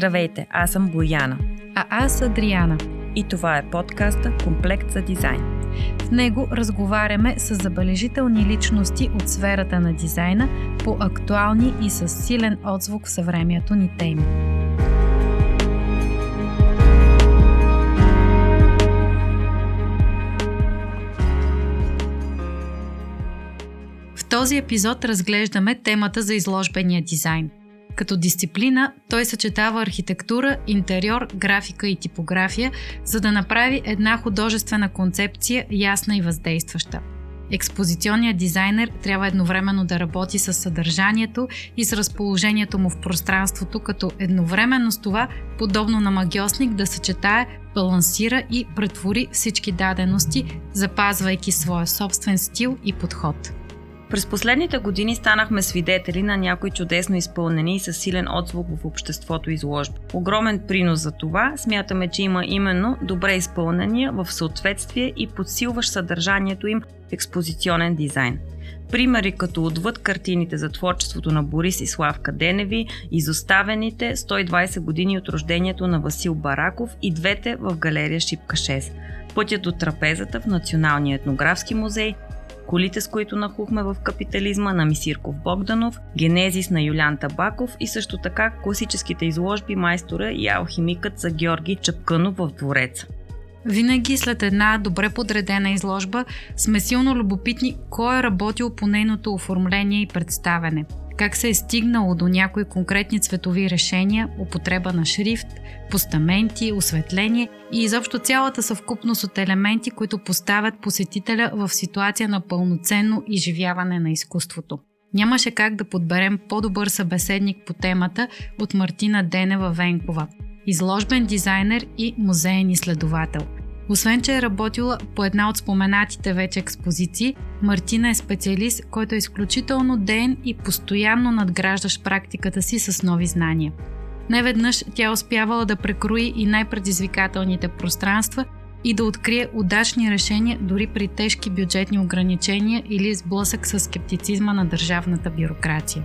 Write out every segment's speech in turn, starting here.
Здравейте, аз съм Бояна. А аз Адриана. И това е подкаста Комплект за дизайн. В него разговаряме с забележителни личности от сферата на дизайна по актуални и с силен отзвук в съвремието ни теми. В този епизод разглеждаме темата за изложбения дизайн – като дисциплина той съчетава архитектура, интериор, графика и типография, за да направи една художествена концепция ясна и въздействаща. Експозиционният дизайнер трябва едновременно да работи с съдържанието и с разположението му в пространството, като едновременно с това, подобно на магиосник, да съчетае, балансира и претвори всички дадености, запазвайки своя собствен стил и подход. През последните години станахме свидетели на някои чудесно изпълнени и със силен отзвук в обществото изложби. Огромен принос за това смятаме, че има именно добре изпълнения в съответствие и подсилващ съдържанието им експозиционен дизайн. Примери като отвъд картините за творчеството на Борис и Славка Деневи, изоставените 120 години от рождението на Васил Бараков и двете в галерия Шипка 6. Пътят до трапезата в Националния етнографски музей – колите с които нахухме в капитализма на Мисирков Богданов, генезис на Юлян Табаков и също така класическите изложби майстора и алхимикът за Георги Чапканов в двореца. Винаги след една добре подредена изложба сме силно любопитни кой е работил по нейното оформление и представяне – как се е стигнало до някои конкретни цветови решения, употреба на шрифт, постаменти, осветление и изобщо цялата съвкупност от елементи, които поставят посетителя в ситуация на пълноценно изживяване на изкуството. Нямаше как да подберем по-добър събеседник по темата от Мартина Денева Венкова, изложбен дизайнер и музеен изследовател – освен, че е работила по една от споменатите вече експозиции, Мартина е специалист, който е изключително ден и постоянно надграждащ практиката си с нови знания. Неведнъж тя е успявала да прекрои и най-предизвикателните пространства и да открие удачни решения дори при тежки бюджетни ограничения или сблъсък с скептицизма на държавната бюрокрация.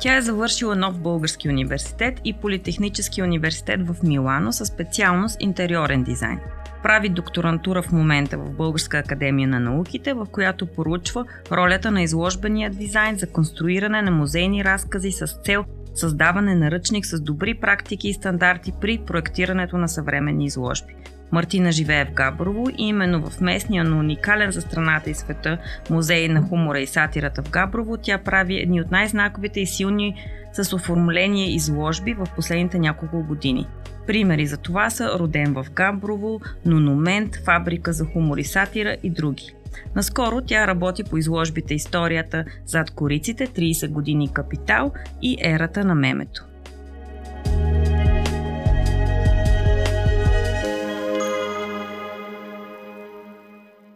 Тя е завършила нов български университет и Политехнически университет в Милано със специалност интериорен дизайн прави докторантура в момента в Българска академия на науките, в която поручва ролята на изложбения дизайн за конструиране на музейни разкази с цел създаване на ръчник с добри практики и стандарти при проектирането на съвременни изложби. Мартина живее в Габрово и именно в местния, но уникален за страната и света музей на хумора и сатирата в Габрово тя прави едни от най-знаковите и силни с оформление изложби в последните няколко години. Примери за това са Роден в Габрово, Нономент, Фабрика за хумор и сатира и други. Наскоро тя работи по изложбите Историята зад кориците, 30 години капитал и ерата на мемето.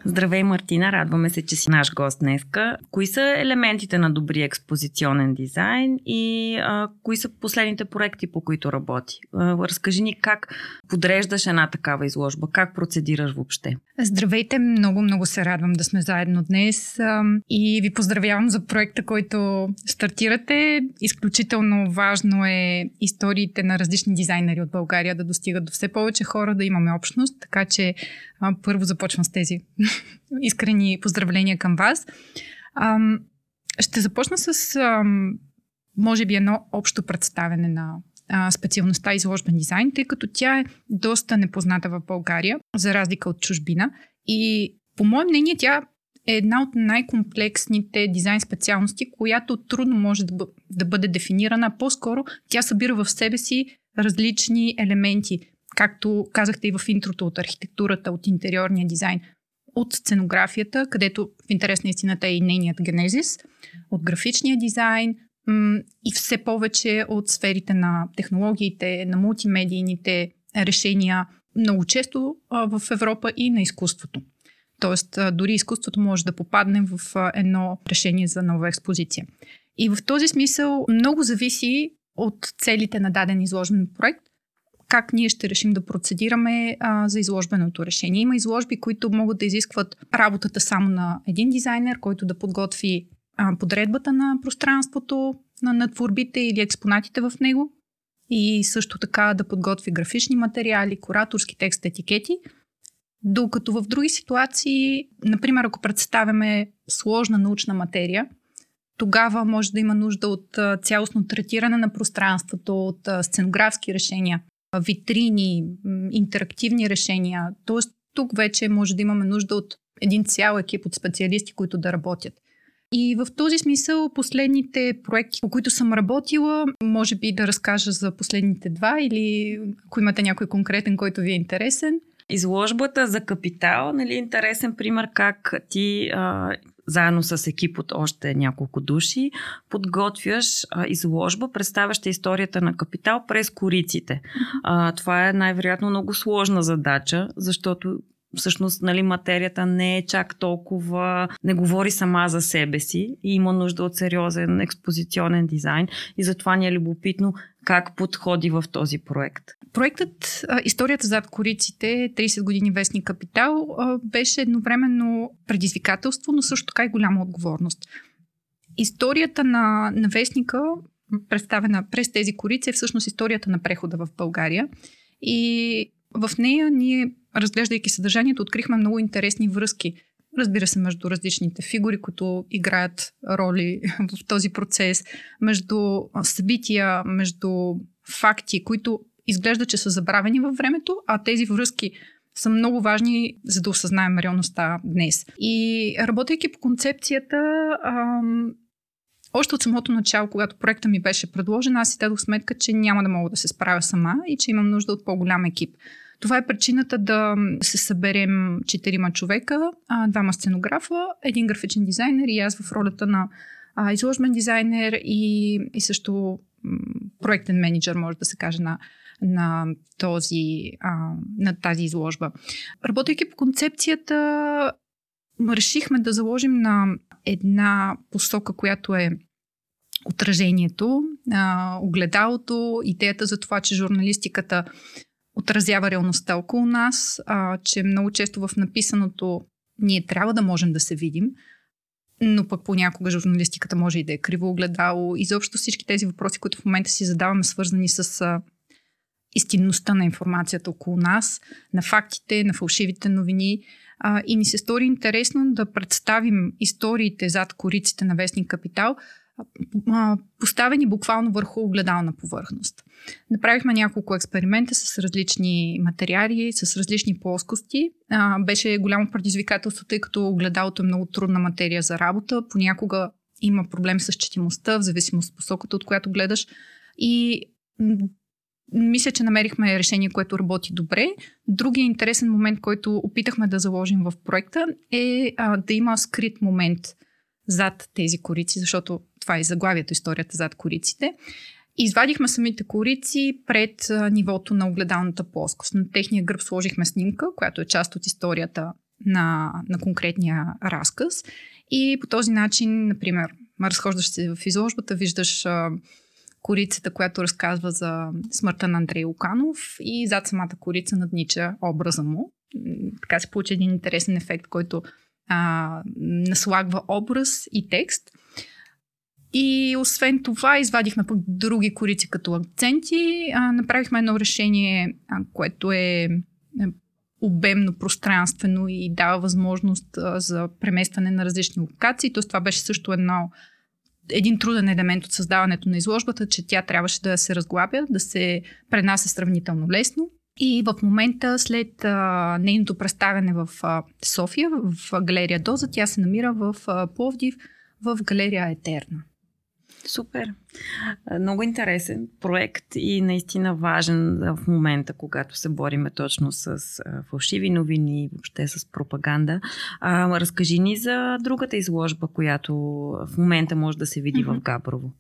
Здравей, Мартина! Радваме се, че си наш гост днеска. Кои са елементите на добрия експозиционен дизайн и а, кои са последните проекти, по които работи? А, разкажи ни как подреждаш една такава изложба, как процедираш въобще? Здравейте! Много, много се радвам да сме заедно днес а, и ви поздравявам за проекта, който стартирате. Изключително важно е историите на различни дизайнери от България да достигат до все повече хора, да имаме общност, така че а, първо започвам с тези искрени поздравления към вас. А, ще започна с, а, може би, едно общо представене на а, специалността изложбен дизайн, тъй като тя е доста непозната в България, за разлика от чужбина. И по мое мнение, тя е една от най-комплексните дизайн специалности, която трудно може да, бъ- да бъде дефинирана. По-скоро тя събира в себе си различни елементи както казахте и в интрото от архитектурата, от интериорния дизайн, от сценографията, където в интерес на истината е и нейният генезис, от графичния дизайн м- и все повече от сферите на технологиите, на мултимедийните решения, много често а, в Европа и на изкуството. Тоест, а, дори изкуството може да попадне в а, едно решение за нова експозиция. И в този смисъл много зависи от целите на даден изложен проект как ние ще решим да процедираме а, за изложбеното решение. Има изложби, които могат да изискват работата само на един дизайнер, който да подготви а, подредбата на пространството, на, на творбите или експонатите в него. и също така да подготви графични материали, кураторски текст, етикети. Докато в други ситуации, например, ако представяме сложна научна материя, тогава може да има нужда от цялостно третиране на пространството, от сценографски решения, витрини, интерактивни решения. Тоест, тук вече може да имаме нужда от един цял екип от специалисти, които да работят. И в този смисъл последните проекти, по които съм работила, може би да разкажа за последните два или ако имате някой конкретен, който ви е интересен. Изложбата за капитал, нали, интересен пример как ти а, заедно с екип от още няколко души, подготвяш а, изложба, представяща историята на капитал през кориците. А, това е най-вероятно много сложна задача, защото всъщност нали, материята не е чак толкова, не говори сама за себе си и има нужда от сериозен експозиционен дизайн и затова ни е любопитно как подходи в този проект. Проектът Историята зад кориците 30 години вестник капитал беше едновременно предизвикателство, но също така и голяма отговорност. Историята на, на вестника, представена през тези корици, е всъщност историята на прехода в България. И в нея ние, разглеждайки съдържанието, открихме много интересни връзки. Разбира се, между различните фигури, които играят роли в този процес, между събития, между факти, които изглежда, че са забравени във времето, а тези връзки са много важни, за да осъзнаем реалността днес. И работейки по концепцията, ам, още от самото начало, когато проекта ми беше предложен, аз си дадох сметка, че няма да мога да се справя сама и че имам нужда от по-голям екип. Това е причината да се съберем четирима човека, двама сценографа, един графичен дизайнер и аз в ролята на изложбен дизайнер и, и също проектен менеджер, може да се каже, на, на, този, а, на тази изложба. Работейки по концепцията, решихме да заложим на една посока, която е отражението, а, огледалото, идеята за това, че журналистиката отразява реалността около нас, а, че много често в написаното ние трябва да можем да се видим, но пък понякога журналистиката може и да е криво огледало. Изобщо всички тези въпроси, които в момента си задаваме, свързани с а, истинността на информацията около нас, на фактите, на фалшивите новини. А, и ни се стори интересно да представим историите зад кориците на Вестник Капитал, поставени буквално върху огледална повърхност. Направихме няколко експеримента с различни материали, с различни плоскости. А, беше голямо предизвикателство, тъй като огледалото е много трудна материя за работа. Понякога има проблем с четимостта, в зависимост от посоката, от която гледаш. И мисля, че намерихме решение, което работи добре. Другия интересен момент, който опитахме да заложим в проекта е а, да има скрит момент зад тези корици, защото това е заглавието, историята зад кориците. Извадихме самите корици пред нивото на огледалната плоскост. На техния гръб сложихме снимка, която е част от историята на, на конкретния разказ. И по този начин, например, разхождаш се в изложбата, виждаш а, корицата, която разказва за смъртта на Андрей Луканов и зад самата корица наднича образа му. Така се получи един интересен ефект, който а, наслагва образ и текст. И освен това, извадихме пък други корици като акценти. А, направихме едно решение, а, което е, е обемно, пространствено и дава възможност а, за преместване на различни локации. Тоест това беше също едно, един труден елемент от създаването на изложбата, че тя трябваше да се разглабя, да се пренася сравнително лесно. И в момента, след а, нейното представяне в а, София, в галерия Доза, тя се намира в а, Пловдив, в галерия Етерна. Супер. Много интересен проект и наистина важен в момента, когато се бориме точно с фалшиви новини, въобще с пропаганда. А, разкажи ни за другата изложба, която в момента може да се види mm-hmm. в Габрово.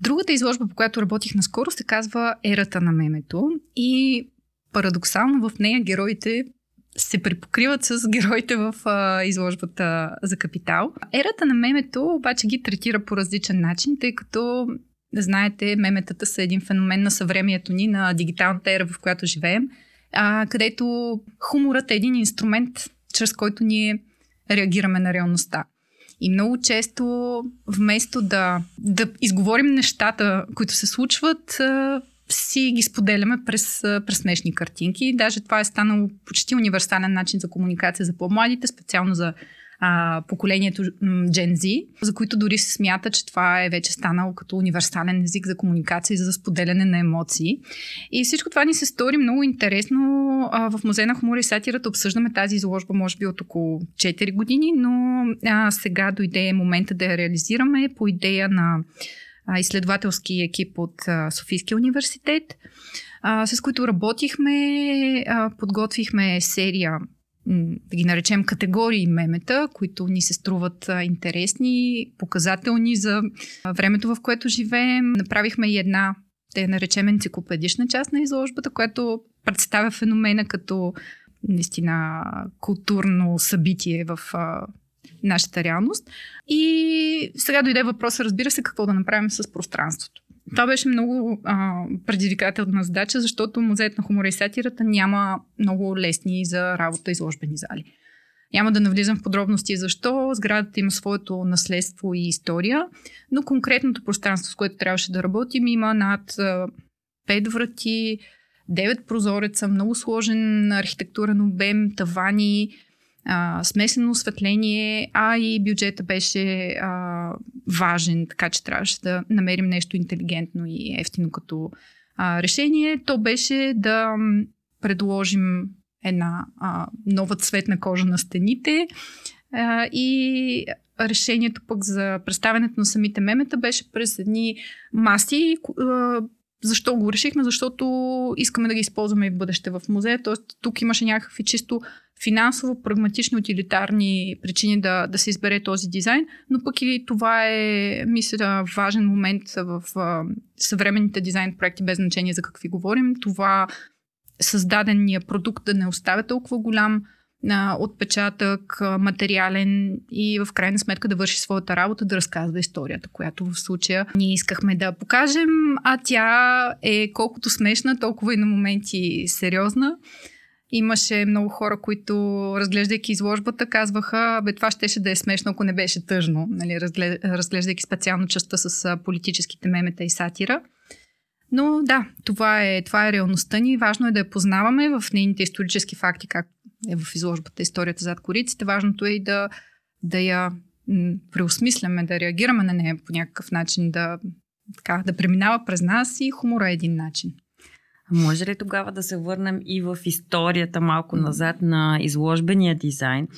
Другата изложба, по която работих наскоро, се казва Ерата на мемето и парадоксално в нея героите се припокриват с героите в а, изложбата за капитал. Ерата на мемето обаче ги третира по различен начин, тъй като, знаете, меметата са един феномен на съвремието ни, на дигиталната ера, в която живеем, а, където хуморът е един инструмент, чрез който ние реагираме на реалността. И много често, вместо да, да изговорим нещата, които се случват, си ги споделяме през, през смешни картинки. Даже това е станало почти универсален начин за комуникация за по-младите, специално за а, поколението Gen Z, за които дори се смята, че това е вече станало като универсален език за комуникация и за споделяне на емоции. И всичко това ни се стори много интересно. А, в Музей на хумора и сатирата обсъждаме тази изложба, може би от около 4 години, но а, сега дойде момента да я реализираме по идея на изследователски екип от Софийския университет, с които работихме, подготвихме серия да ги наречем категории мемета, които ни се струват интересни, показателни за времето, в което живеем. Направихме и една, да я наречем енциклопедична част на изложбата, която представя феномена като наистина културно събитие в нашата реалност. И сега дойде въпроса, разбира се, какво да направим с пространството. Това беше много а, предизвикателна задача, защото музеят на хумора и сатирата няма много лесни за работа изложбени зали. Няма да навлизам в подробности защо. Сградата има своето наследство и история, но конкретното пространство, с което трябваше да работим, има над 5 врати, 9 прозореца, много сложен архитектурен обем, тавани, а, смесено осветление, а и бюджета беше а, важен, така че трябваше да намерим нещо интелигентно и ефтино като а, решение. То беше да предложим една а, нова цветна кожа на стените а, и решението пък за представянето на самите мемета беше през едни маси. А, защо го решихме? Защото искаме да ги използваме и в бъдеще в музея. Тоест, тук имаше някакви чисто финансово, прагматични, утилитарни причини да, да се избере този дизайн, но пък и това е, мисля, важен момент в а, съвременните дизайн проекти, без значение за какви говорим. Това създадения продукт да не оставя толкова голям а, отпечатък, а, материален и в крайна сметка да върши своята работа, да разказва историята, която в случая ние искахме да покажем, а тя е колкото смешна, толкова и на моменти сериозна. Имаше много хора, които, разглеждайки изложбата, казваха, бе, това щеше да е смешно, ако не беше тъжно, нали, разглеждайки специално частта с политическите мемета и сатира. Но да, това е, това е реалността ни. Важно е да я познаваме в нейните исторически факти, как е в изложбата Историята зад кориците. Важното е и да, да я преосмисляме, да реагираме на нея по някакъв начин, да, така, да преминава през нас и хумора е един начин. Може ли тогава да се върнем и в историята малко назад на изложбения дизайн?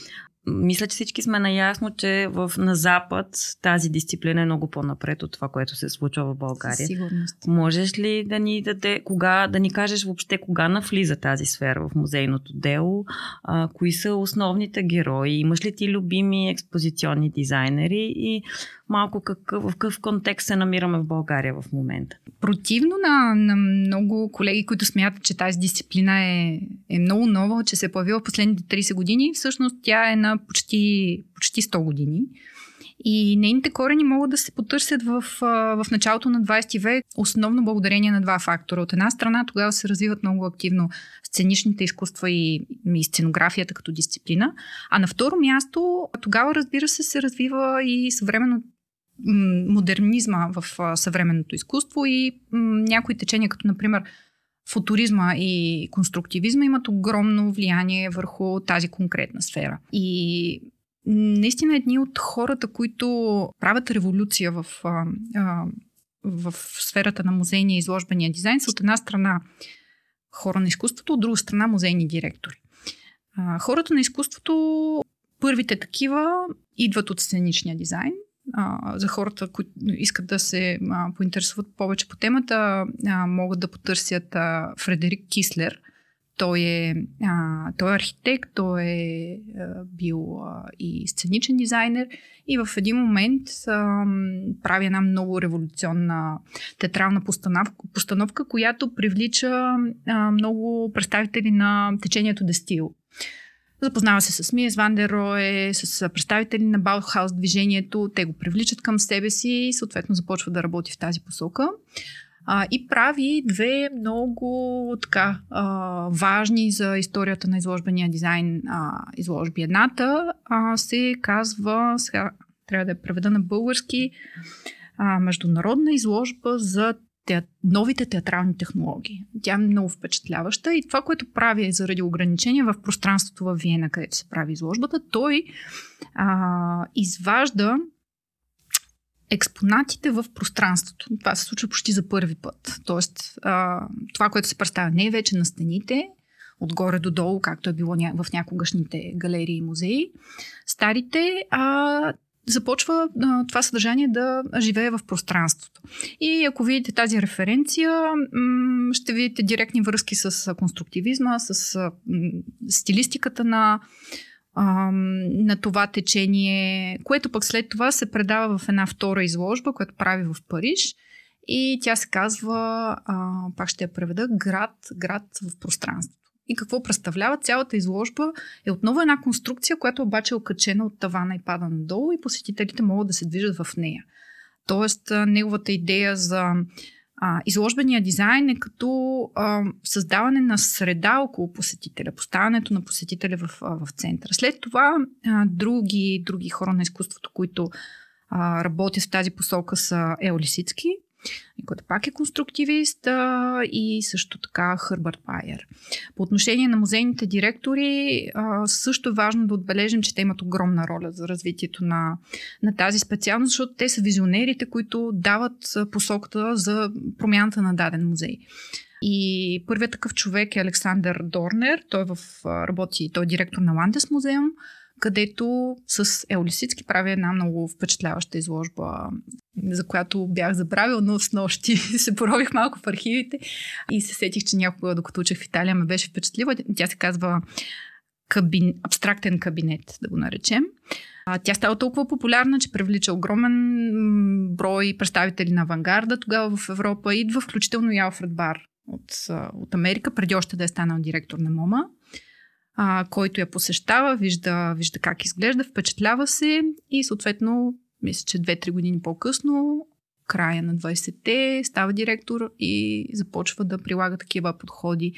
Мисля, че всички сме наясно, че в, на Запад тази дисциплина е много по-напред от това, което се случва в България. Със сигурност. Можеш ли да ни, даде, кога, да ни кажеш въобще кога навлиза тази сфера в музейното дело? А, кои са основните герои? Имаш ли ти любими експозиционни дизайнери? И малко какъв, в какъв контекст се намираме в България в момента. Противно на, на много колеги, които смятат, че тази дисциплина е, е много нова, че се е появила в последните 30 години, всъщност тя е на почти, почти 100 години. И нейните корени могат да се потърсят в, в началото на 20 век, основно благодарение на два фактора. От една страна, тогава се развиват много активно сценичните изкуства и, и сценографията като дисциплина. А на второ място, тогава, разбира се, се развива и съвременно модернизма в съвременното изкуство и някои течения, като например футуризма и конструктивизма имат огромно влияние върху тази конкретна сфера. И наистина едни от хората, които правят революция в, в сферата на музейния и изложбения дизайн, са от една страна хора на изкуството, от друга страна музейни директори. Хората на изкуството, първите такива, идват от сценичния дизайн, а, за хората, които искат да се а, поинтересуват повече по темата, а, могат да потърсят а, Фредерик Кислер. Той е, а, той е архитект, той е а, бил а, и сценичен дизайнер и в един момент а, прави една много революционна театрална постановка, постановка която привлича а, много представители на течението Дестил. Запознава се с Миес Вандерой, с представители на Баухаус движението. Те го привличат към себе си и съответно започва да работи в тази посока. А, и прави две много така а, важни за историята на изложбения дизайн а, изложби. Едната а, се казва, сега трябва да я преведа на български, а, международна изложба за те, новите театрални технологии. Тя е много впечатляваща и това, което прави е заради ограничения в пространството в Виена, където се прави изложбата, той а, изважда експонатите в пространството. Това се случва почти за първи път. Тоест, а, това, което се представя не е вече на стените, отгоре до долу, както е било в някогашните галерии и музеи, старите, а започва а, това съдържание да живее в пространството. И ако видите тази референция, м- ще видите директни връзки с конструктивизма, с м- стилистиката на, а, на това течение, което пък след това се предава в една втора изложба, която прави в Париж. И тя се казва, а, пак ще я преведа, град, град в пространството. И какво представлява? Цялата изложба е отново една конструкция, която обаче е окачена от тавана и пада надолу и посетителите могат да се движат в нея. Тоест, неговата идея за а, изложбения дизайн е като а, създаване на среда около посетителя, поставянето на посетителя в, а, в центъра. След това а, други, други хора на изкуството, които а, работят в тази посока са Ел Лисицки, който пак е конструктивист а, и също така Хърбърт Пайер. По отношение на музейните директори, а, също е важно да отбележим, че те имат огромна роля за развитието на, на тази специалност, защото те са визионерите, които дават посоката за промяната на даден музей. И първият такъв човек е Александър Дорнер. Той, в, работи, той е директор на Ландес музеум където с Еолисицки прави една много впечатляваща изложба, за която бях забравил, но с нощи се порових малко в архивите и се сетих, че някога, докато учех в Италия, ме беше впечатлива. Тя се казва кабин, абстрактен кабинет, да го наречем. Тя става толкова популярна, че привлича огромен брой представители на авангарда тогава в Европа. Идва включително и Алфред Бар от, от Америка, преди още да е станал директор на МОМА а, който я посещава, вижда, вижда как изглежда, впечатлява се и съответно, мисля, че 2-3 години по-късно, края на 20-те, става директор и започва да прилага такива подходи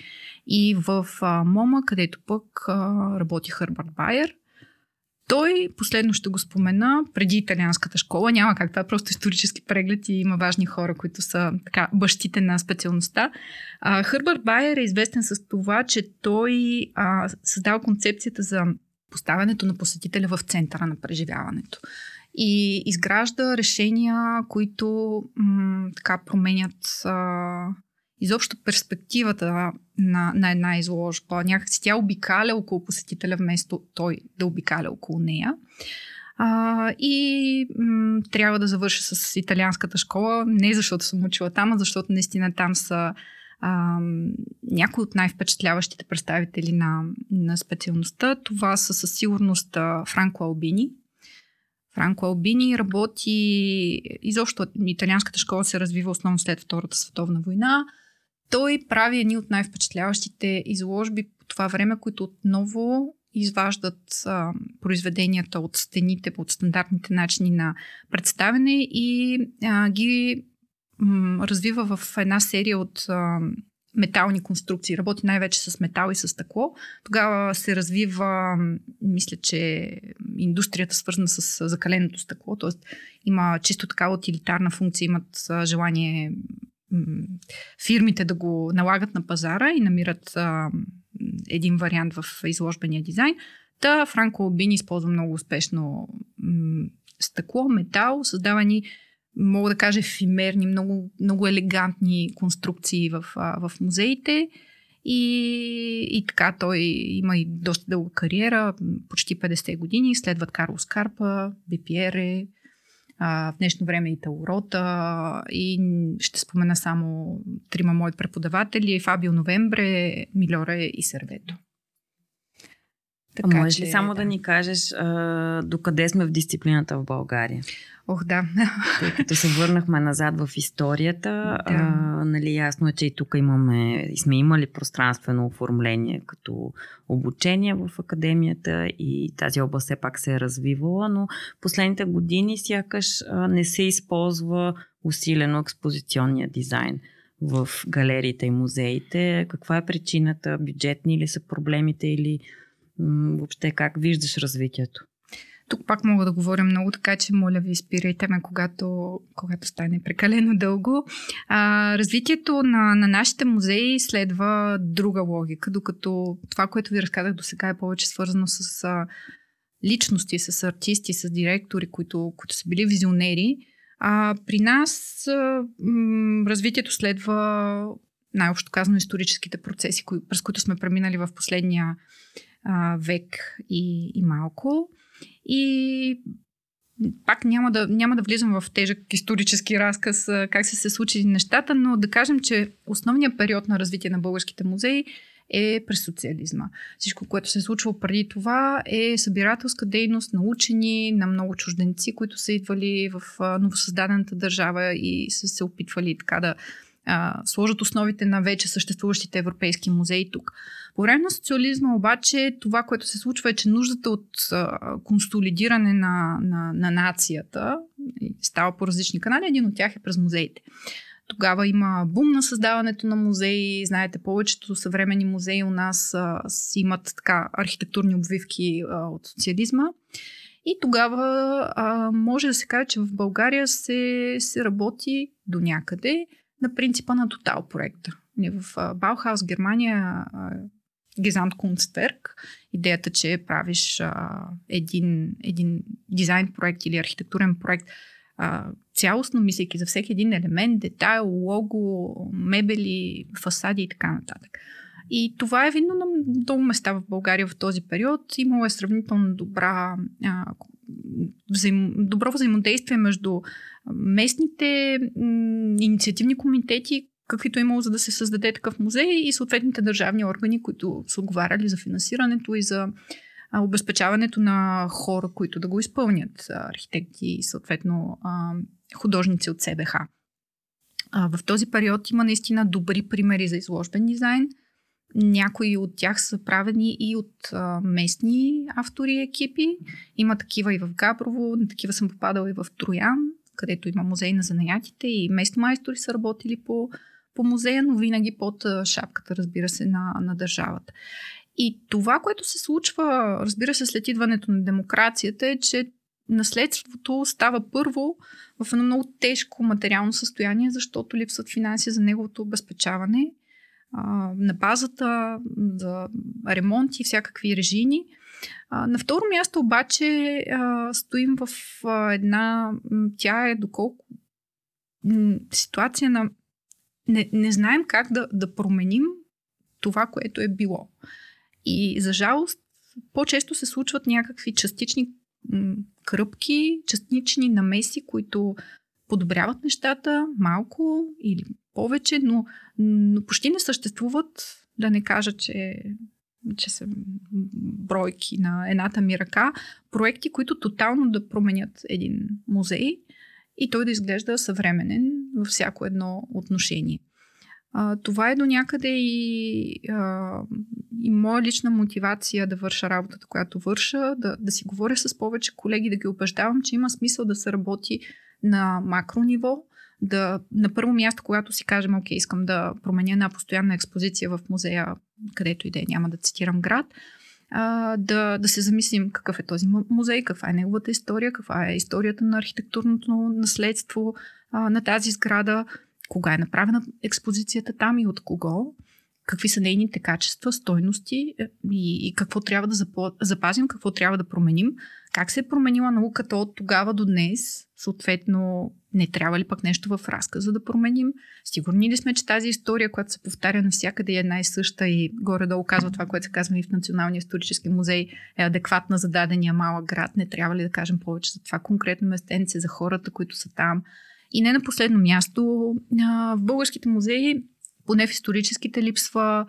и в а, МОМА, където пък а, работи Хърбърт Байер. Той, последно ще го спомена, преди италианската школа, няма как, това е просто исторически преглед и има важни хора, които са така бащите на специалността. А, Хърбърт Байер е известен с това, че той а, създава концепцията за поставянето на посетителя в центъра на преживяването и изгражда решения, които м- така променят а, изобщо перспективата на, на една изложба. Някакси тя обикаля около посетителя, вместо той да обикаля около нея. А, и м- трябва да завърша с италианската школа, не защото съм учила там, а защото наистина там са а, някои от най-впечатляващите представители на, на специалността. Това са със сигурност Франко Албини, Франко Албини работи, изобщо италианската школа се развива основно след Втората световна война. Той прави едни от най-впечатляващите изложби по това време, които отново изваждат а, произведенията от стените, от стандартните начини на представяне и а, ги м, развива в една серия от а, метални конструкции. Работи най-вече с метал и с стъкло. Тогава се развива, мисля, че индустрията свързана с закаленото стъкло, т.е. има чисто такава утилитарна функция, имат желание фирмите да го налагат на пазара и намират а, един вариант в изложбения дизайн. Та Франко Обин използва много успешно м- стъкло, метал, създавани, мога да кажа, ефимерни, много, много елегантни конструкции в, а, в музеите. И, и така той има и доста дълга кариера, почти 50 години. Следват Карло Скарпа, Бипиере, в днешно време и Таурота и ще спомена само трима мои преподаватели Фабио Новембре, Милоре и Сервето. Така, може ли само да. да ни кажеш а, докъде сме в дисциплината в България? Ох, да. Тъй като се върнахме назад в историята, да. а, нали, ясно е, че и тук имаме, и сме имали пространствено оформление като обучение в академията и тази област все пак се е развивала, но последните години сякаш а, не се използва усилено експозиционния дизайн в галериите и музеите. Каква е причината? Бюджетни ли са проблемите или въобще как виждаш развитието? тук пак мога да говоря много, така че моля ви, спирайте ме, когато, когато стане прекалено дълго. А, развитието на, на нашите музеи следва друга логика, докато това, което ви разказах до сега е повече свързано с а, личности, с артисти, с директори, които, които са били визионери. А, при нас а, м, развитието следва най-общо казано историческите процеси, кои, през които сме преминали в последния а, век и, и малко. И пак няма да, няма да влизам в тежък исторически разказ как се се случили нещата, но да кажем, че основният период на развитие на българските музеи е през социализма. Всичко, което се е случвало преди това е събирателска дейност на учени, на много чужденци, които са идвали в новосъздадената държава и са се опитвали така да а, сложат основите на вече съществуващите европейски музеи тук. По време на социализма обаче това, което се случва е, че нуждата от а, консолидиране на, на, на нацията става по различни канали. Един от тях е през музеите. Тогава има бум на създаването на музеи. Знаете, повечето съвремени музеи у нас а, имат така архитектурни обвивки а, от социализма. И тогава а, може да се каже, че в България се, се работи до някъде на принципа на Тотал проекта. В Баухаус, Германия, Гезант Кунстверк, идеята, че правиш а, един, един дизайн проект или архитектурен проект, а, цялостно мислейки за всеки един елемент, детайл, лого, мебели, фасади и така нататък. И това е видно на много места в България в този период. Имало е сравнително добра, а, взаим, добро взаимодействие между местните м, инициативни комитети, каквито е имало за да се създаде такъв музей и съответните държавни органи, които са отговаряли за финансирането и за обезпечаването на хора, които да го изпълнят, архитекти и съответно художници от СБХ. В този период има наистина добри примери за изложбен дизайн. Някои от тях са правени и от а, местни автори и екипи. Има такива и в Габрово, такива съм попадала и в Троян, където има музей на занаятите и местни майстори са работили по, по музея, но винаги под шапката, разбира се, на, на държавата. И това, което се случва, разбира се, след идването на демокрацията е, че наследството става първо в едно много тежко материално състояние, защото липсват финанси за неговото обезпечаване а, на базата за ремонти всякакви режими. На второ място обаче стоим в една, тя е доколко ситуация на не, не знаем как да, да променим това, което е било. И за жалост, по-често се случват някакви частични кръпки, частични намеси, които подобряват нещата малко или повече, но, но почти не съществуват, да не кажа, че, че са бройки на едната ми ръка, проекти, които тотално да променят един музей и той да изглежда съвременен във всяко едно отношение. А, това е до някъде и, а, и моя лична мотивация да върша работата, която върша, да, да си говоря с повече колеги, да ги убеждавам, че има смисъл да се работи на макро ниво, да на първо място, когато си кажем, окей, искам да променя една постоянна експозиция в музея, където и да е, няма да цитирам град, а, да, да се замислим какъв е този музей, каква е неговата история, каква е историята на архитектурното наследство а, на тази сграда, кога е направена експозицията там и от кого, какви са нейните качества, стойности е, и, и какво трябва да запазим, какво трябва да променим, как се е променила науката от тогава до днес, съответно не трябва ли пък нещо в разказа да променим? Сигурни ли сме, че тази история, която се повтаря навсякъде е една и съща и горе-долу казва това, което се казва и в Националния исторически музей, е адекватна за дадения малък град? Не трябва ли да кажем повече за това конкретно местенце, за хората, които са там? И не на последно място, в българските музеи, поне в историческите, липсва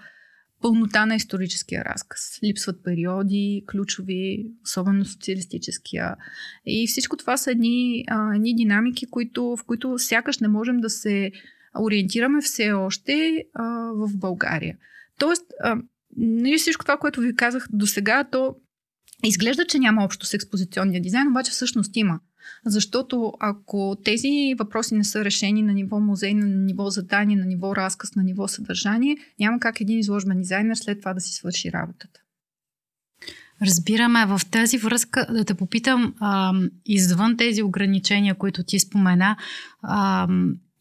пълнота на историческия разказ. Липсват периоди, ключови, особено социалистическия. И всичко това са едни, а, едни динамики, които, в които сякаш не можем да се ориентираме все още а, в България. Тоест, а, нали всичко това, което ви казах до сега, то изглежда, че няма общо с експозиционния дизайн, обаче всъщност има. Защото ако тези въпроси не са решени на ниво музей, на ниво задание, на ниво разказ, на ниво съдържание, няма как един изложбен дизайнер след това да си свърши работата. Разбираме. В тази връзка да те попитам, а, извън тези ограничения, които ти спомена, а,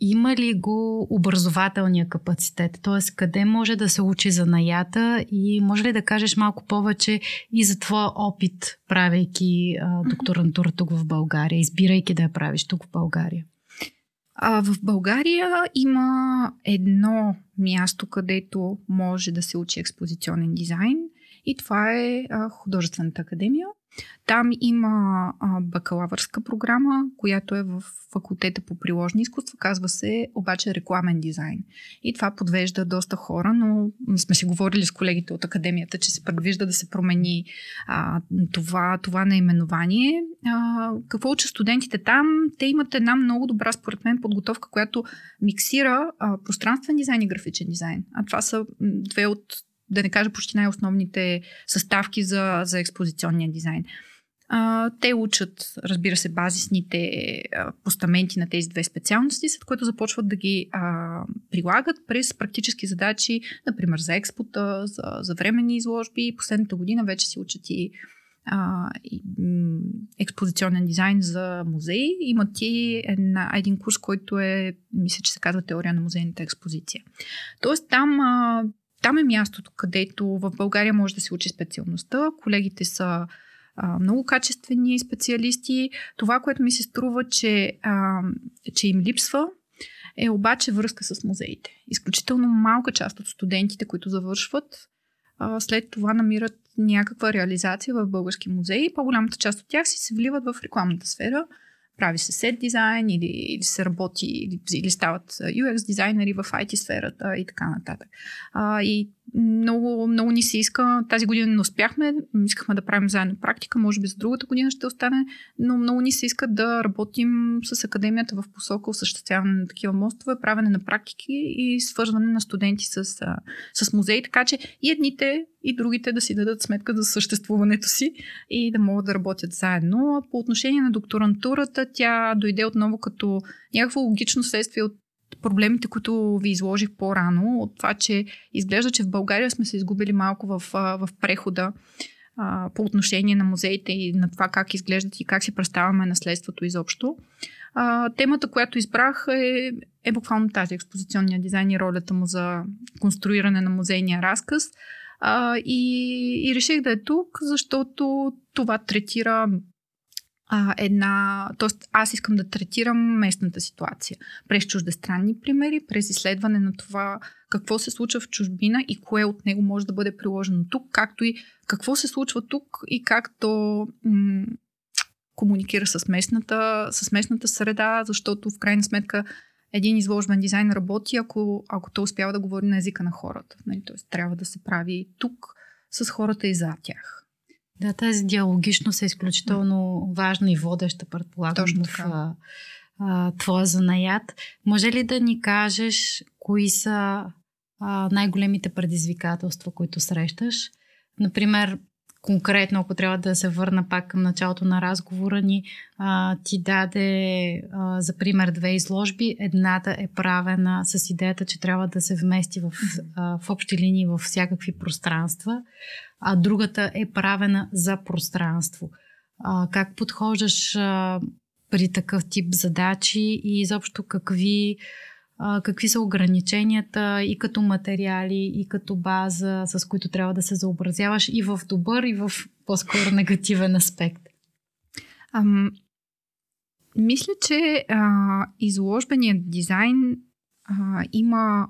има ли го образователния капацитет? Т.е. къде може да се учи за наята и може ли да кажеш малко повече и за твоя опит, правейки а, докторантура тук в България, избирайки да я правиш тук в България? А, в България има едно място, където може да се учи експозиционен дизайн и това е а, Художествената академия. Там има а, бакалавърска програма, която е в факултета по приложни изкуства, казва се обаче рекламен дизайн. И това подвежда доста хора, но сме си говорили с колегите от академията, че се предвижда да се промени а, това, това наименование. А, какво учат студентите там? Те имат една много добра, според мен, подготовка, която миксира а, пространствен дизайн и графичен дизайн. А това са две от да не кажа почти най-основните съставки за, за експозиционния дизайн. А, те учат, разбира се, базисните а, постаменти на тези две специалности, след което започват да ги а, прилагат през практически задачи, например за експота, за, за временни изложби. Последната година вече си учат и, а, и м, експозиционен дизайн за музеи. Имат и една, един курс, който е, мисля, че се казва теория на музейната експозиция. Тоест там а, там е мястото, където в България може да се учи специалността. Колегите са а, много качествени специалисти. Това, което ми се струва, че, а, че им липсва, е обаче връзка с музеите. Изключително малка част от студентите, които завършват, а, след това намират някаква реализация в български музеи. По-голямата част от тях си се вливат в рекламната сфера – прави се сет дизайн или, или се работи или, или стават UX дизайнери в IT сферата и така нататък. А, и много, много ни се иска. Тази година не успяхме, искахме да правим заедно практика, може би за другата година ще остане, но много ни се иска да работим с академията в посока осъществяване на такива мостове, правене на практики и свързване на студенти с, с музеи, така че и едните и другите да си дадат сметка за съществуването си и да могат да работят заедно. По отношение на докторантурата, тя дойде отново като някакво логично следствие от проблемите, които ви изложих по-рано, от това, че изглежда, че в България сме се изгубили малко в, в прехода а, по отношение на музеите и на това как изглеждат и как си представяме наследството изобщо. А, темата, която избрах е, е буквално тази експозиционния дизайн и ролята му за конструиране на музейния разказ. А, и, и реших да е тук, защото това третира а, една... Тоест, аз искам да третирам местната ситуация. През чуждестранни примери, през изследване на това какво се случва в чужбина и кое от него може да бъде приложено тук, както и какво се случва тук и как то м- комуникира с местната, с местната среда, защото в крайна сметка един изложбен дизайн работи, ако, ако то успява да говори на езика на хората. Нали? Тоест, трябва да се прави тук с хората и за тях. Да, тази диалогичност е изключително важна и водеща, предполагам, Точно в а, а, твоя занаят. Може ли да ни кажеш кои са а, най-големите предизвикателства, които срещаш? Например, конкретно, ако трябва да се върна пак към началото на разговора ни, а, ти даде а, за пример две изложби. Едната е правена с идеята, че трябва да се вмести в, а, в общи линии в всякакви пространства, а другата е правена за пространство. А, как подхождаш а, при такъв тип задачи и изобщо какви какви са ограниченията и като материали, и като база, с които трябва да се заобразяваш и в добър, и в по-скоро негативен аспект? Ам, мисля, че а, изложбеният дизайн а, има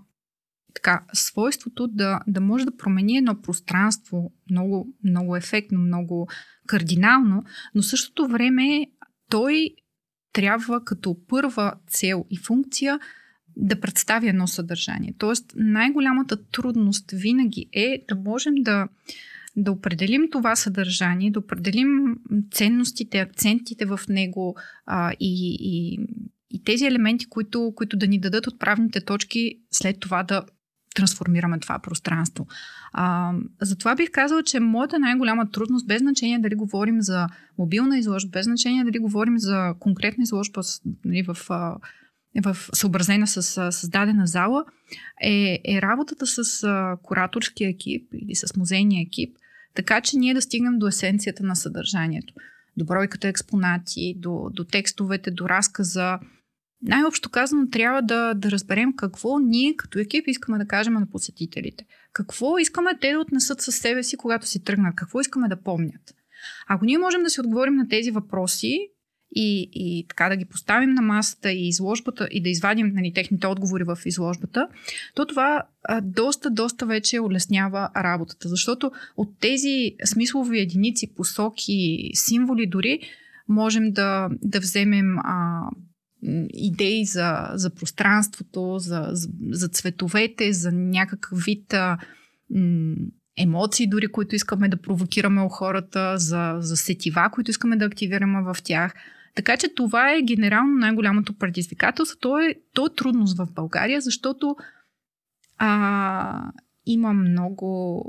така, свойството да, да може да промени едно пространство много, много ефектно, много кардинално, но същото време той трябва като първа цел и функция да представи едно съдържание. Тоест, най-голямата трудност винаги е да можем да, да определим това съдържание, да определим ценностите, акцентите в него а, и, и, и тези елементи, които, които да ни дадат отправните точки, след това да трансформираме това пространство. А, затова бих казала, че моята най-голяма трудност, без значение дали говорим за мобилна изложба, без значение дали говорим за конкретна изложба нали, в в съобразена с създадена зала, е, е работата с а, кураторския екип или с музейния екип така че ние да стигнем до есенцията на съдържанието. До бройката експонати, до, до текстовете, до разказа. Най-общо казано, трябва да, да разберем какво ние като екип искаме да кажем на посетителите. Какво искаме те да отнесат със себе си, когато си тръгнат. Какво искаме да помнят. Ако ние можем да си отговорим на тези въпроси, и, и така да ги поставим на масата и изложбата и да извадим нали, техните отговори в изложбата, то това а, доста, доста вече улеснява работата. Защото от тези смислови единици, посоки, символи дори, можем да, да вземем а, идеи за, за пространството, за, за, за цветовете, за някакъв вид а, м- емоции, дори които искаме да провокираме у хората, за, за сетива, които искаме да активираме в тях. Така че това е генерално най-голямото предизвикателство. То е, то е трудност в България, защото а, има много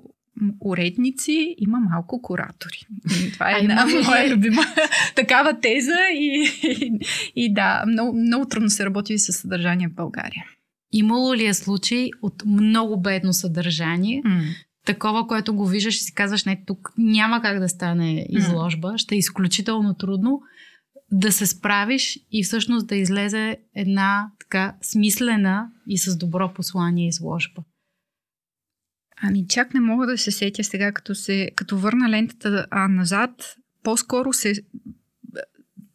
уредници, има малко куратори. Това е една моя любима такава теза и, и, и да, много, много трудно се работи с съдържание в България. Имало ли е случай от много бедно съдържание, mm. такова, което го виждаш и си казваш, не, тук няма как да стане изложба, mm. ще е изключително трудно, да се справиш и всъщност да излезе една така смислена и с добро послание изложба? Ами чак не мога да се сетя сега, като, се, като върна лентата а, назад. По-скоро се,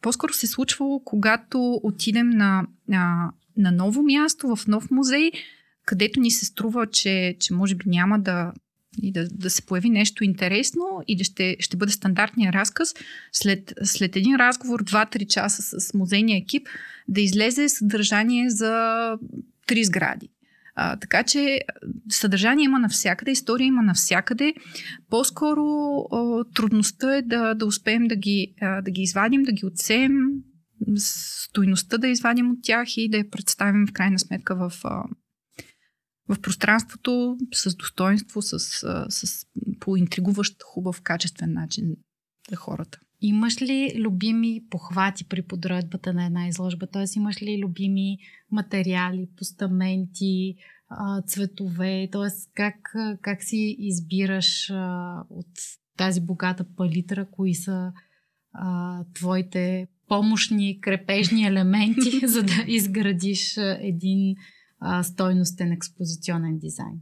по-скоро се случвало, когато отидем на, на, на ново място, в нов музей, където ни се струва, че, че може би няма да, и да, да се появи нещо интересно и да ще, ще бъде стандартния разказ, след, след един разговор 2-3 часа с музейния екип, да излезе съдържание за три сгради. А, така че съдържание има навсякъде, история има навсякъде. По-скоро а, трудността е да, да успеем да ги, да ги извадим, да ги отсеем, стойността да извадим от тях и да я представим в крайна сметка в, а, в пространството с достоинство, с, с по интригуващ, хубав, качествен начин за хората. Имаш ли любими похвати при подредбата на една изложба? Т.е. имаш ли любими материали, постаменти, цветове? Т.е. Как, как си избираш от тази богата палитра, кои са а, твоите помощни, крепежни елементи, за да изградиш един а, стойностен експозиционен дизайн?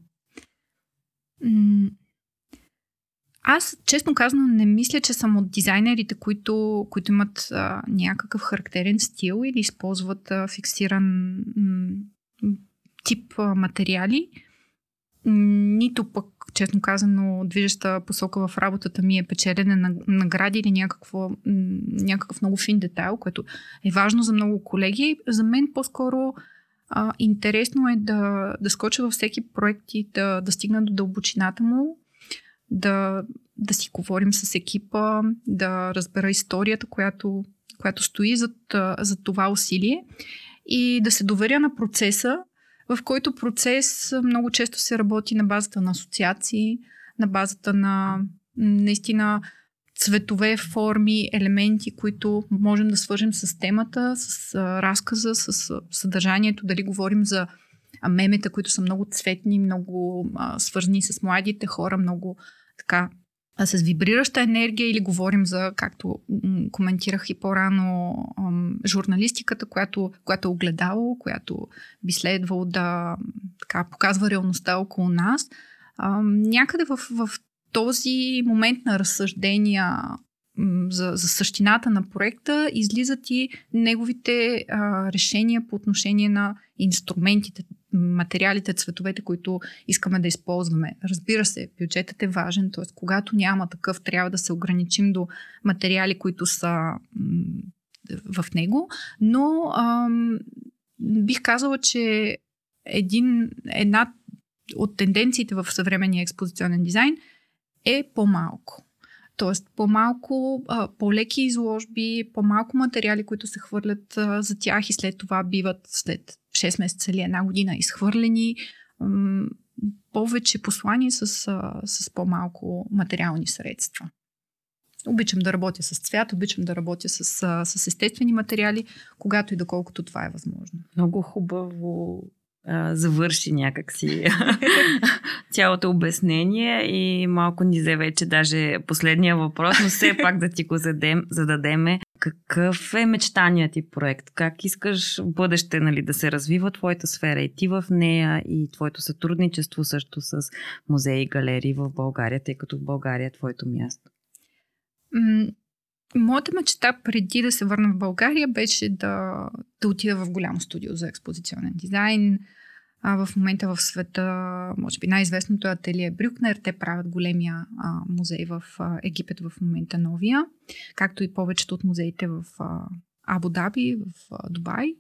Аз, честно казано, не мисля, че съм от дизайнерите, които, които имат а, някакъв характерен стил или използват а, фиксиран м, тип а, материали. Нито пък, честно казано, движеща посока в работата ми е печелене на награди или някакво, някакъв много фин детайл, което е важно за много колеги. За мен по-скоро а, интересно е да, да скоча във всеки проект и да, да стигна до дълбочината му, да, да си говорим с екипа, да разбера историята, която, която стои зад, зад това усилие и да се доверя на процеса, в който процес много често се работи на базата на асоциации, на базата на наистина цветове, форми, елементи, които можем да свържем с темата, с а, разказа, с а, съдържанието, дали говорим за а, мемета, които са много цветни, много а, свързани с младите хора, много така с вибрираща енергия или говорим за, както коментирах и по-рано, журналистиката, която, която е огледало, която би следвало да така, показва реалността около нас. Някъде в, в този момент на разсъждения за, за същината на проекта излизат и неговите а, решения по отношение на инструментите, материалите, цветовете, които искаме да използваме. Разбира се, бюджетът е важен, т.е. когато няма такъв, трябва да се ограничим до материали, които са м- в него, но ам, бих казала, че един, една от тенденциите в съвременния експозиционен дизайн е по-малко. Тоест по-малко, по-леки изложби, по-малко материали, които се хвърлят за тях и след това биват след 6 месеца или една година изхвърлени. Повече послания с, с по-малко материални средства. Обичам да работя с цвят, обичам да работя с, с естествени материали, когато и доколкото това е възможно. Много хубаво а, завърши някакси цялото обяснение и малко ни взе вече даже последния въпрос, но все пак да ти го зададем, зададеме. Какъв е мечтаният ти проект? Как искаш в бъдеще нали, да се развива твоята сфера и ти в нея и твоето сътрудничество също с музеи и галерии в България, тъй като в България е твоето място? Моята мечта преди да се върна в България беше да, да отида в голямо студио за експозиционен дизайн. А в момента в света, може би най-известното е ателие Брюкнер. Те правят големия а, музей в а, Египет в момента новия, както и повечето от музеите в Абу Даби, в а, Дубай.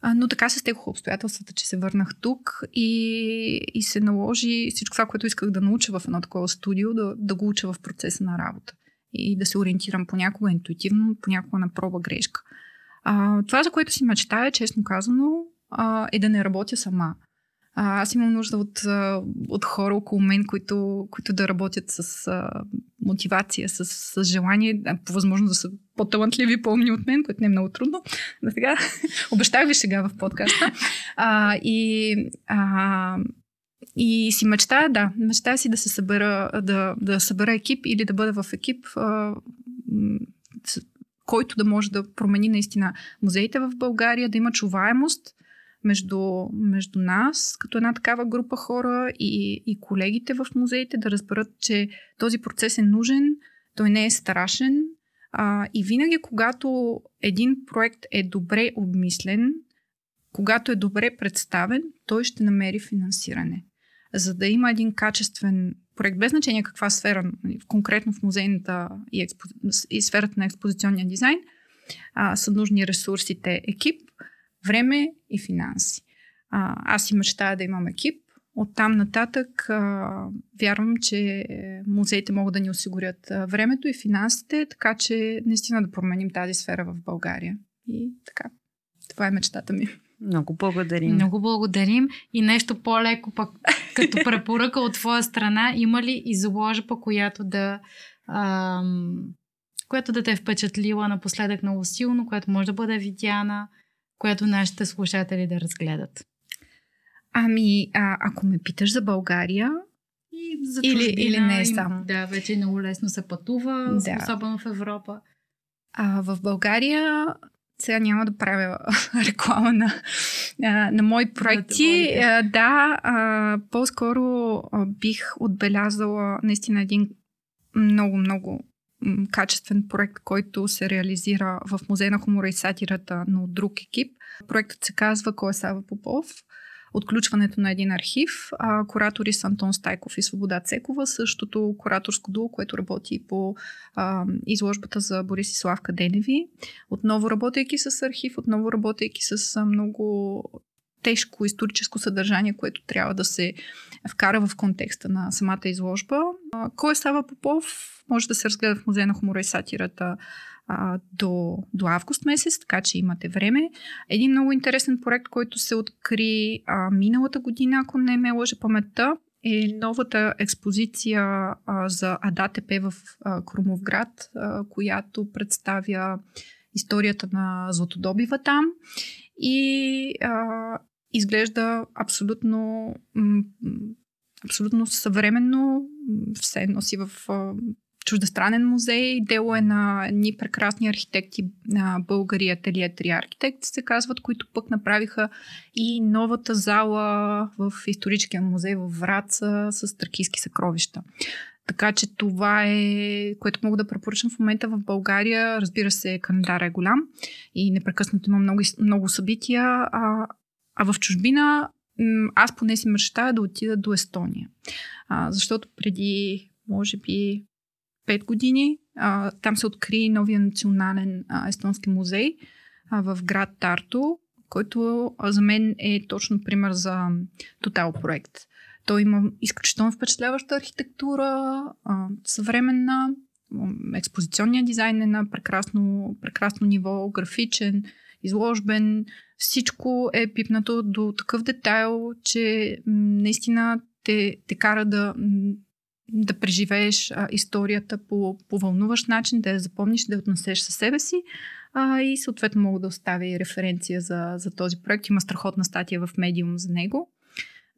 А, но така се стекоха обстоятелствата, че се върнах тук и, и се наложи всичко това, което исках да науча в едно такова студио, да, да го уча в процеса на работа и да се ориентирам понякога интуитивно, понякога на проба грешка. А, това, за което си мечтая, честно казано, а, е да не работя сама. А, аз имам нужда от, от хора около мен, които, които да работят с а, мотивация, с, с желание, по възможност да са по-талантливи по-умни от мен, което не е много трудно. Но сега обещах ви сега в подкаста. А, и а, и си мечтая, да, мечтая си да се събера, да, да събера екип или да бъда в екип, а, който да може да промени наистина музеите в България, да има чуваемост между, между нас, като една такава група хора и, и колегите в музеите, да разберат, че този процес е нужен, той не е страшен. А, и винаги, когато един проект е добре обмислен, когато е добре представен, той ще намери финансиране за да има един качествен проект, без значение каква сфера, конкретно в музейната и, експо... и сферата на експозиционния дизайн, а, са нужни ресурсите екип, време и финанси. А, аз си мечтая да имам екип. От там нататък а, вярвам, че музеите могат да ни осигурят времето и финансите, така че наистина да променим тази сфера в България. И така. Това е мечтата ми. Много благодарим. Много благодарим. И нещо по-леко пък като препоръка от твоя страна, има ли изложба, която да ам, която да те е впечатлила напоследък много силно, която може да бъде видяна, която нашите слушатели да разгледат? Ами, а, ако ме питаш за България, и за или, или не е само. Да, вече много лесно се пътува, да. особено в Европа. А, в България сега няма да правя реклама на, на мои проекти. Да, да а, по-скоро бих отбелязала наистина един много, много качествен проект, който се реализира в Музей на хумора и сатирата, но от друг екип. Проектът се казва Кой е Сава Попов отключването на един архив. А, куратори са Антон Стайков и Свобода Цекова, същото кураторско дуо, което работи по а, изложбата за Борис и Славка Деневи. Отново работейки с архив, отново работейки с а, много тежко историческо съдържание, което трябва да се вкара в контекста на самата изложба. А, кой е Сава Попов? Може да се разгледа в Музея на хумора и сатирата а, до, до август месец, така че имате време. Един много интересен проект, който се откри а, миналата година, ако не ме лъжа паметта, е новата експозиция а, за АДАТП в а, Крумовград, а, която представя историята на златодобива там и а, изглежда абсолютно м- абсолютно съвременно, все носи в чуждестранен музей. Дело е на едни прекрасни архитекти, на българи ателие Три архитекти се казват, които пък направиха и новата зала в историческия музей в Враца с тракийски съкровища. Така че това е, което мога да препоръчам в момента в България. Разбира се, календар е голям и непрекъснато има много, много събития. А, а в чужбина аз поне си мечтая да отида до Естония. А, защото преди, може би, 5 години. А, там се откри новия национален а, естонски музей а, в град Тарто, който а, за мен е точно пример за тотал проект. Той има изключително впечатляваща архитектура, а, съвременна, експозиционния дизайн е на прекрасно, прекрасно ниво, графичен, изложбен. Всичко е пипнато до такъв детайл, че м, наистина те, те кара да да преживееш а, историята по, по вълнуващ начин, да я запомниш, да я отнесеш със себе си а, и съответно мога да оставя и референция за, за този проект. Има страхотна статия в Медиум за него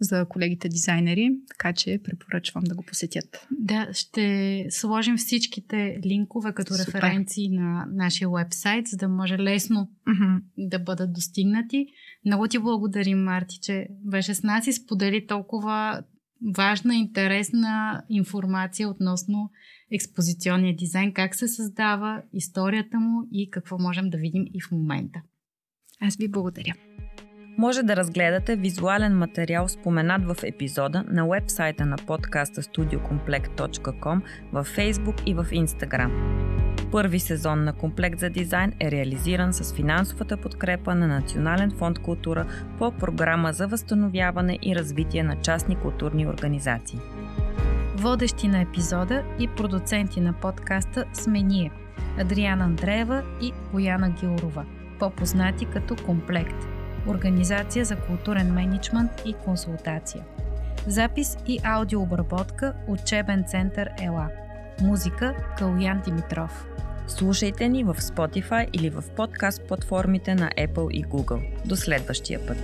за колегите дизайнери, така че препоръчвам да го посетят. Да, ще сложим всичките линкове като Супер. референции на нашия вебсайт, за да може лесно mm-hmm. да бъдат достигнати. Много ти благодарим, Марти, че беше с нас и сподели толкова важна, интересна информация относно експозиционния дизайн, как се създава, историята му и какво можем да видим и в момента. Аз ви благодаря. Може да разгледате визуален материал споменат в епизода на вебсайта на подкаста studiocomplect.com във Facebook и в Instagram. Първи сезон на Комплект за дизайн е реализиран с финансовата подкрепа на Национален фонд култура по програма за възстановяване и развитие на частни културни организации. Водещи на епизода и продуценти на подкаста сме ние – Адриана Андреева и Бояна Гилрова, по-познати като Комплект – Организация за културен менеджмент и консултация. Запис и аудиообработка Учебен център ЕЛА. Музика Калуян Димитров. Слушайте ни в Spotify или в подкаст платформите на Apple и Google. До следващия път!